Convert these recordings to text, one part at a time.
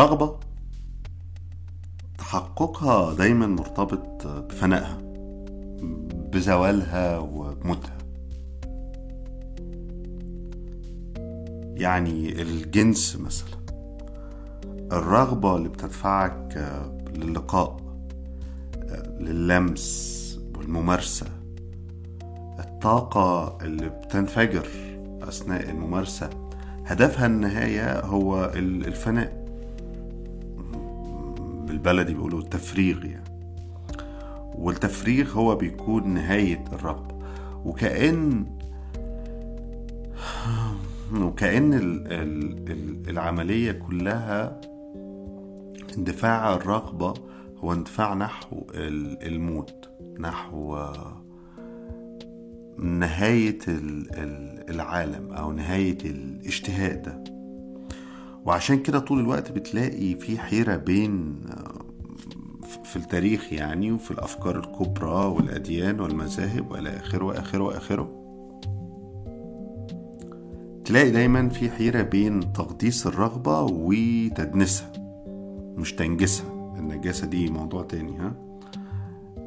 الرغبة تحققها دايما مرتبط بفنائها بزوالها وبموتها يعني الجنس مثلا الرغبة اللي بتدفعك للقاء للمس والممارسة الطاقة اللي بتنفجر أثناء الممارسة هدفها النهاية هو الفناء. بالبلدي بيقولوا التفريغ يعني. والتفريغ هو بيكون نهاية الرغبة وكأن وكأن العملية كلها اندفاع الرغبة هو اندفاع نحو الموت نحو نهاية العالم أو نهاية الاشتهاء ده. وعشان كده طول الوقت بتلاقي في حيرة بين في التاريخ يعني وفي الأفكار الكبرى والأديان والمذاهب وإلى آخره وآخره وآخره تلاقي دايما في حيرة بين تقديس الرغبة وتدنسها مش تنجسها النجاسة دي موضوع تاني ها؟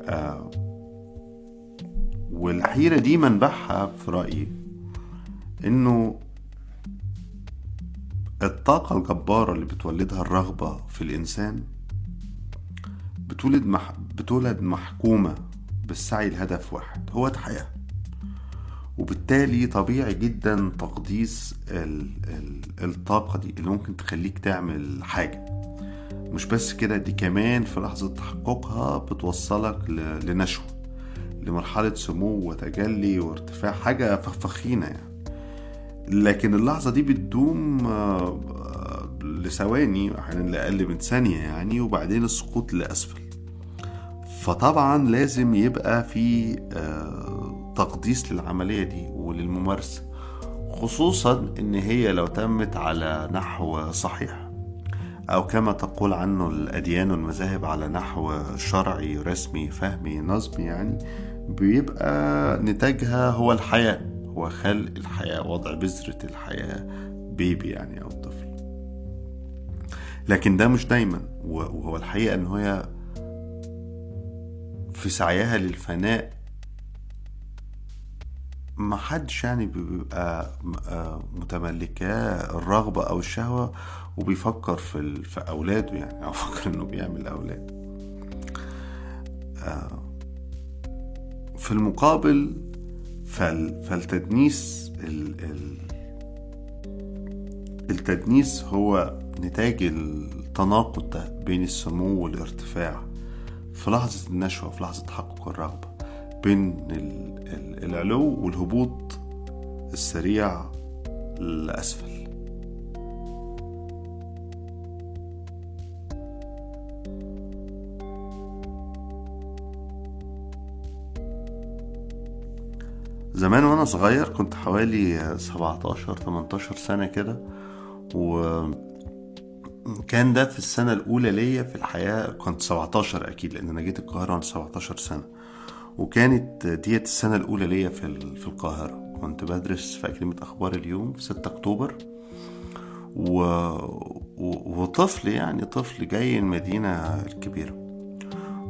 آه والحيرة دي منبعها في رأيي إنه الطاقة الجبارة اللي بتولدها الرغبة في الإنسان بتولد مح... بتولد محكومة بالسعي لهدف واحد هو الحياة. وبالتالي طبيعي جدا تقديس ال... ال... الطاقة دي اللي ممكن تخليك تعمل حاجة. مش بس كده دي كمان في لحظة تحققها بتوصلك ل... لنشوة لمرحلة سمو وتجلي وارتفاع حاجة فخفخينة يعني. لكن اللحظة دي بتدوم لثواني أحيانا لأقل من ثانية يعني وبعدين السقوط لأسفل. فطبعا لازم يبقى في تقديس للعملية دي وللممارسة خصوصا إن هي لو تمت على نحو صحيح أو كما تقول عنه الأديان والمذاهب على نحو شرعي رسمي فهمي نظمي يعني بيبقى نتاجها هو الحياة. هو خلق الحياة وضع بذرة الحياة بيبي يعني أو طفل. لكن ده مش دايما وهو الحقيقة إن هي في سعيها للفناء ما حدش يعني بيبقى متملكاه الرغبة أو الشهوة وبيفكر في, في أولاده يعني أو فكر إنه بيعمل أولاد. في المقابل فالتدنيس التدنيس هو نتاج التناقض ده بين السمو والارتفاع في لحظة النشوة في لحظة تحقق الرغبة بين العلو والهبوط السريع لأسفل زمان وأنا صغير كنت حوالي 17 18 سنة كده وكان ده في السنة الأولى ليا في الحياة كنت 17 أكيد لأن أنا جيت القاهرة وأنا 17 سنة. وكانت ديت السنة الأولى ليا في في القاهرة. كنت بدرس في أكاديمية أخبار اليوم في 6 أكتوبر. و... و... وطفل يعني طفل جاي المدينة الكبيرة.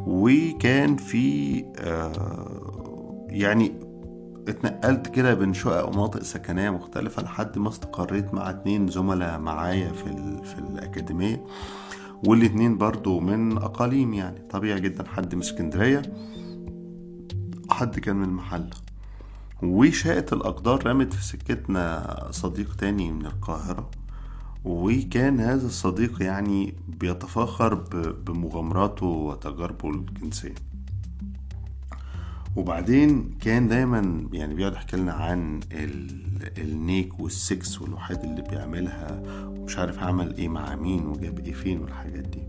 وكان في آه يعني اتنقلت كده بين شقق ومناطق سكنية مختلفة لحد ما استقريت مع اتنين زملاء معايا في, ال... في الأكاديمية والاتنين برضو من أقاليم يعني طبيعي جدا حد من اسكندرية حد كان من المحلة. وشاءت الأقدار رمت في سكتنا صديق تاني من القاهرة وكان هذا الصديق يعني بيتفاخر بمغامراته وتجاربه الجنسية. وبعدين كان دايما يعني بيقعد يحكي لنا عن النيك والسكس والوحيد اللي بيعملها ومش عارف عمل إيه مع مين وجاب إيه فين والحاجات دي.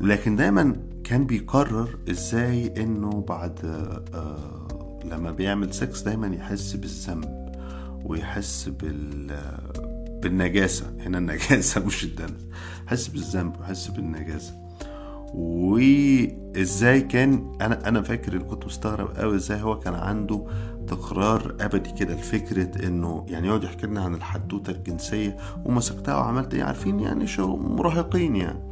لكن دايما كان بيقرر إزاي إنه بعد آه لما بيعمل سكس دايما يحس بالذنب ويحس بال بالنجاسة. هنا النجاسة مش الدنس يحس بالذنب ويحس بالنجاسة. وإزاي كان أنا أنا فاكر اللي كنت مستغرب قوي إزاي هو كان عنده تكرار أبدي كده لفكرة إنه يعني يقعد يحكي لنا عن الحدوتة الجنسية ومسكتها وعملت إيه عارفين يعني شو مراهقين يعني.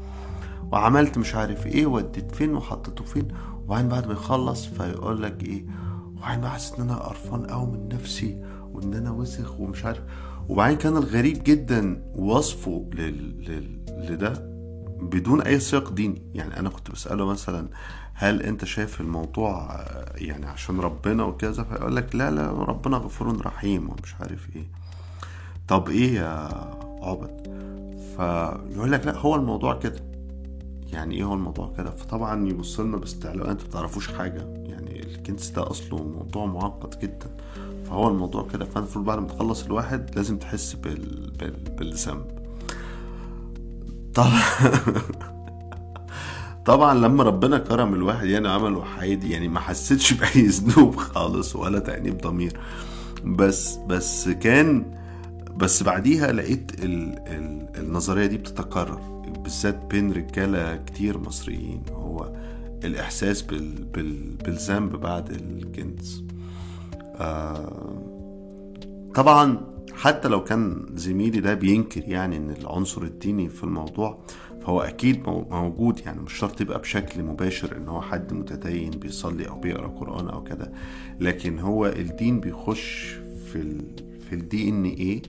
وعملت مش عارف إيه وديت فين وحطيته فين. وبعدين بعد ما يخلص فيقول لك إيه وبعدين بقى حاسس إن أنا قرفان قوي من نفسي وإن أنا وسخ ومش عارف. وبعدين كان الغريب جدا وصفه لل... لل... لده. بدون أي سياق ديني. يعني أنا كنت بسأله مثلا هل أنت شايف الموضوع يعني عشان ربنا وكذا فيقول لك لا لا ربنا غفور رحيم ومش عارف إيه. طب إيه يا عبد؟ فيقول لك لا هو الموضوع كده. يعني إيه هو الموضوع كده؟ فطبعا يبص لنا باستعلاء. أنتوا بتعرفوش حاجة. يعني الكنس ده أصله موضوع معقد جدا. فهو الموضوع كده. فأنت المفروض بعد ما تخلص الواحد لازم تحس بال... بال... بالذنب. طبعا. طبعا لما ربنا كرم الواحد يعني عمل وحيد يعني ما حسيتش بأي ذنوب خالص ولا تأنيب ضمير. بس بس كان بس بعديها لقيت ال ال النظرية دي بتتكرر. بالذات بين رجالة كتير مصريين. هو الإحساس بال بال بالذنب بعد الجنس. آه طبعا حتى لو كان زميلي ده بينكر يعني إن العنصر الديني في الموضوع فهو أكيد موجود يعني مش شرط يبقى بشكل مباشر إن هو حد متدين بيصلي أو بيقرأ قرآن أو كده لكن هو الدين بيخش في ال في الدي ان إيه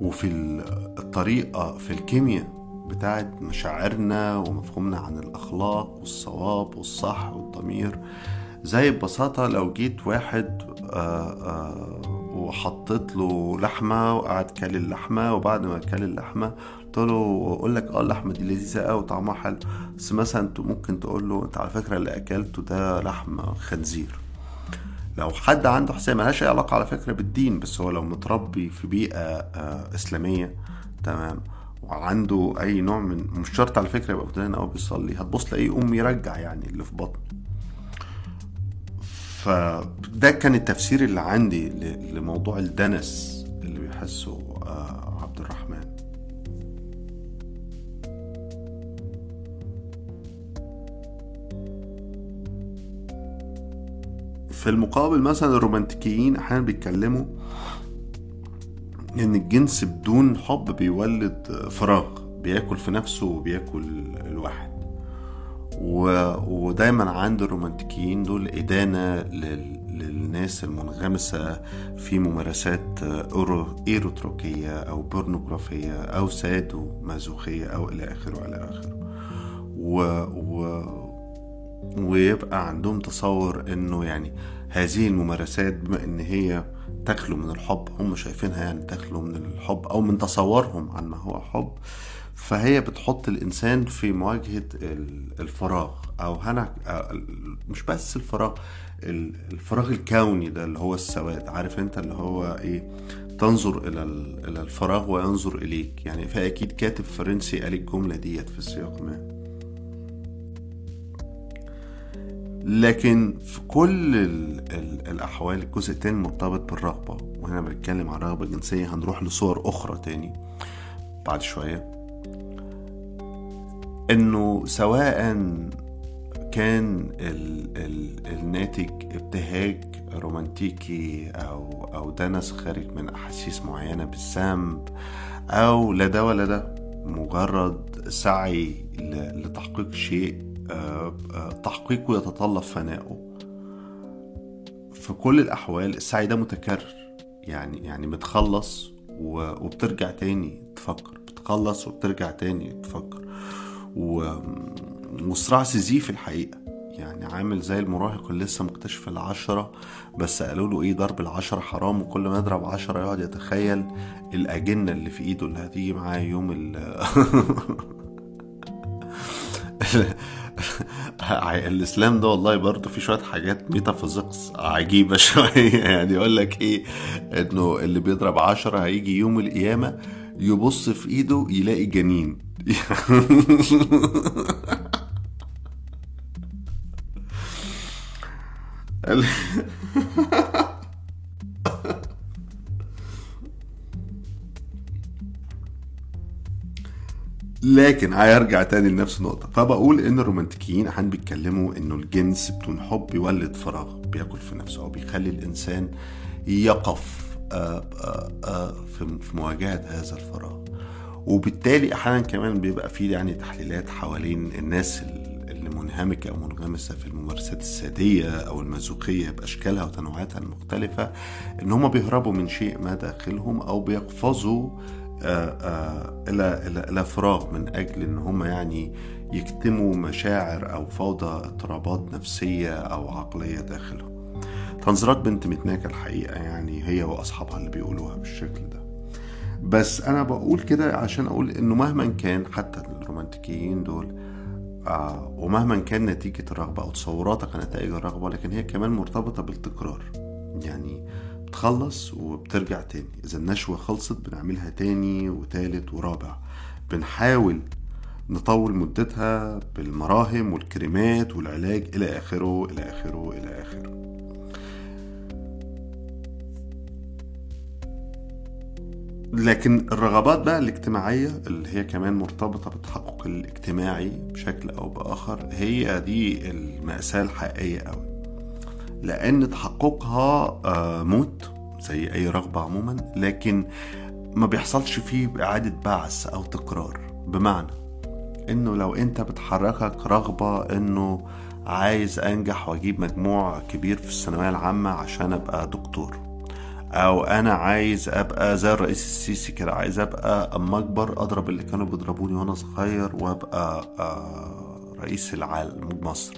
وفي الطريقة في الكيمياء بتاعت مشاعرنا ومفهومنا عن الأخلاق والصواب والصح والضمير زي ببساطة لو جيت واحد آآ آآ وحطيت له لحمة وقعد كل اللحمة وبعد ما كل اللحمة قلت له أقول لك آه اللحمة دي لذيذة قوي وطعمها حلو بس مثلا انت ممكن تقول له أنت على فكرة اللي أكلته ده لحم خنزير. لو حد عنده حساسيه ملهاش أي علاقة على فكرة بالدين بس هو لو متربي في بيئة آه إسلامية تمام وعنده أي نوع من مش شرط على فكرة يبقى أو بيصلي هتبص تلاقيه يقوم يرجع يعني اللي في بطنه. فده كان التفسير اللي عندي لموضوع الدنس اللي بيحسه عبد الرحمن. في المقابل مثلا الرومانتيكيين أحيانا بيتكلموا إن الجنس بدون حب بيولد فراغ بياكل في نفسه وبياكل الواحد. و... ودايما عند الرومانتيكيين دول إدانة لل... للناس المنغمسة في ممارسات أورو... إيروتروكية أو بورنوغرافية أو سادو مازوخية أو إلى آخره وإلى آخره. و... و... ويبقى عندهم تصور إنه يعني هذه الممارسات بما إن هي تخلو من الحب هم شايفينها يعني تخلو من الحب أو من تصورهم عن ما هو حب فهي بتحط الإنسان في مواجهة الفراغ أو هنا مش بس الفراغ الفراغ الكوني ده اللي هو السواد عارف أنت اللي هو إيه؟ تنظر إلى إلى الفراغ وينظر إليك. يعني فأكيد كاتب فرنسي قال الجملة ديت في سياق ما. لكن في كل ال ال الأحوال الجزء التاني مرتبط بالرغبة. وهنا بنتكلم عن رغبة جنسية هنروح لصور أخرى تاني بعد شوية. إنه سواء كان ال ال الناتج ابتهاج رومانتيكي أو أو دنس خارج من أحاسيس معينة بالذنب أو لا ده ولا ده مجرد سعي لتحقيق شيء تحقيقه يتطلب فنائه في كل الأحوال السعي ده متكرر يعني يعني بتخلص وبترجع تاني تفكر بتخلص وبترجع تاني تفكر. وصراع سيزيف الحقيقة. يعني عامل زي المراهق اللي لسه مكتشف العشرة بس قالوا له إيه ضرب العشرة حرام وكل ما يضرب عشرة يقعد يتخيل الأجنة اللي في إيده اللي هتيجي معاه يوم ال الإسلام ده والله برضه في شوية حاجات metaphysics عجيبة شوية. يعني يقول لك إيه إنه اللي بيضرب عشرة هيجي يوم القيامة يبص في إيده يلاقي جنين. لكن هيرجع تاني لنفس النقطة. فبقول إن الرومانتيكيين أحيانا بيتكلموا إنه الجنس بدون حب بيولد فراغ بياكل في نفسه أو بيخلي الإنسان يقف آه، آه، آه، في مواجهة هذا الفراغ. وبالتالي أحيانا كمان بيبقى فيه يعني تحليلات حوالين الناس اللي منهمكة أو منغمسة في الممارسات السادية أو المازوخية باشكالها وتنوعاتها المختلفة إن هم بيهربوا من شيء ما داخلهم أو بيقفزوا إلى إلى إلى فراغ من أجل إن هم يعني يكتموا مشاعر أو فوضى اضطرابات نفسية أو عقلية داخلهم. تنظيرات بنت متناكة الحقيقة يعني هي وأصحابها اللي بيقولوها بالشكل ده. بس أنا بقول كده عشان أقول إنه مهما كان حتى الرومانتيكيين دول آه ومهما كان نتيجة الرغبة أو تصوراتك عن نتائج الرغبة لكن هي كمان مرتبطة بالتكرار. يعني بتخلص وبترجع تاني. إذا النشوة خلصت بنعملها تاني وتالت ورابع. بنحاول نطول مدتها بالمراهم والكريمات والعلاج إلى آخره إلى آخره إلى آخره. لكن الرغبات بقى الاجتماعية اللي هي كمان مرتبطة بالتحقق الاجتماعي بشكل أو بآخر هي دي المأساة الحقيقية أوي. لأن تحققها آه، موت زي أي رغبة عموما لكن ما بيحصلش فيه إعادة بعث أو تكرار. بمعنى إنه لو أنت بتحركك رغبة إنه عايز أنجح وأجيب مجموع كبير في الثانوية العامة عشان أبقى دكتور. أو أنا عايز أبقى زي الرئيس السيسي كده عايز أبقى اما اكبر أضرب اللي كانوا بيضربوني وأنا صغير وأبقى آه، رئيس العالم مصر.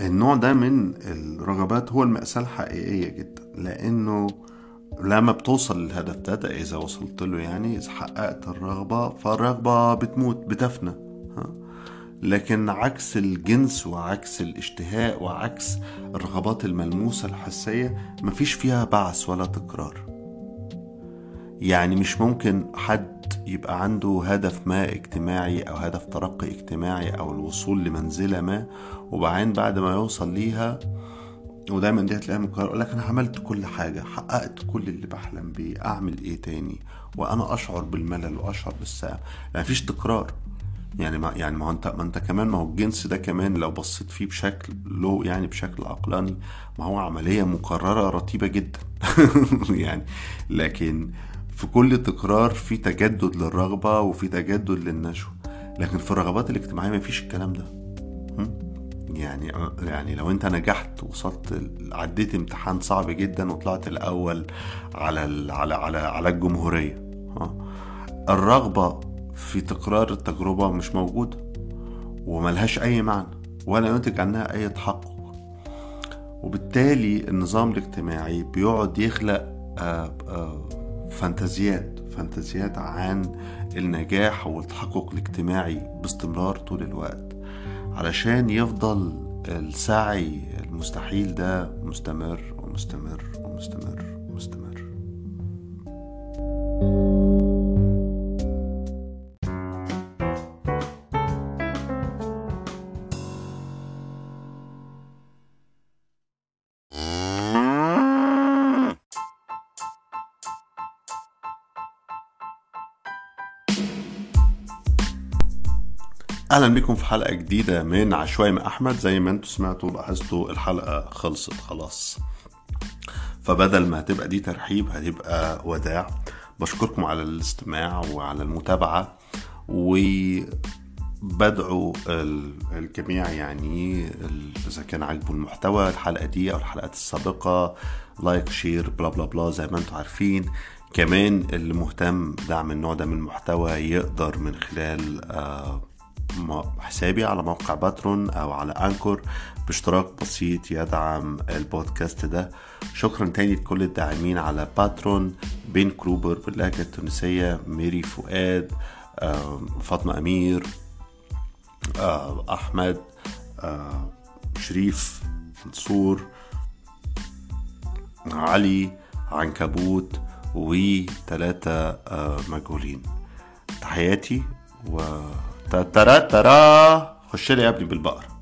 النوع ده من الرغبات هو المأساة الحقيقية جدا لأنه لما بتوصل للهدف ده, ده إذا وصلت له يعني إذا حققت الرغبة فالرغبة بتموت بتفنى لكن عكس الجنس وعكس الاشتهاء وعكس الرغبات الملموسة الحسية مفيش فيها بعث ولا تكرار. يعني مش ممكن حد يبقى عنده هدف ما اجتماعي أو هدف ترقي اجتماعي أو الوصول لمنزلة ما وبعدين بعد ما يوصل ليها ودايما دي هتلاقيها من يقول لك أنا عملت كل حاجة حققت كل اللي بحلم بيه أعمل إيه تاني؟ وأنا أشعر بالملل وأشعر بالساعة مفيش تكرار. يعني ما يعني ما انت ما انت كمان ما هو الجنس ده كمان لو بصيت فيه بشكل له يعني بشكل عقلاني ما هو عملية مكررة رتيبه جدا. يعني لكن في كل تكرار في تجدد للرغبة وفي تجدد للنشوة. لكن في الرغبات الاجتماعية ما فيش الكلام ده. يعني يعني لو انت نجحت وصلت عديت امتحان صعب جدا وطلعت الأول على على على على الجمهورية الرغبة في تكرار التجربة مش موجودة وملهاش أي معنى ولا ينتج عنها أي تحقق. وبالتالي النظام الاجتماعي بيقعد يخلق آه، آه، فانتازيات فانتازيات عن النجاح والتحقق الاجتماعي باستمرار طول الوقت علشان يفضل السعي المستحيل ده مستمر ومستمر ومستمر ومستمر. أهلا بكم في حلقة جديدة من عشوائي مع أحمد. زي ما أنتم سمعتوا لاحظتوا الحلقة خلصت خلاص. فبدل ما هتبقى دي ترحيب هتبقى وداع. بشكركم على الاستماع وعلى المتابعة. وبدعو الجميع يعني إذا كان عاجبه المحتوى الحلقة دي أو الحلقات السابقة. like share blah blah blah زي ما أنتم عارفين. كمان اللي مهتم بدعم النوع ده من المحتوى يقدر من خلال آه حسابي على موقع باترون أو على أنكور باشتراك بسيط يدعم البودكاست ده. شكرا تاني لكل الداعمين على باترون بين كروبر باللهجة التونسية ميري فؤاد فاطمة أمير أحمد شريف منصور علي عنكبوت وثلاثة مجهولين. تحياتي و ترى ترى خش لي يا ابني بالبقرة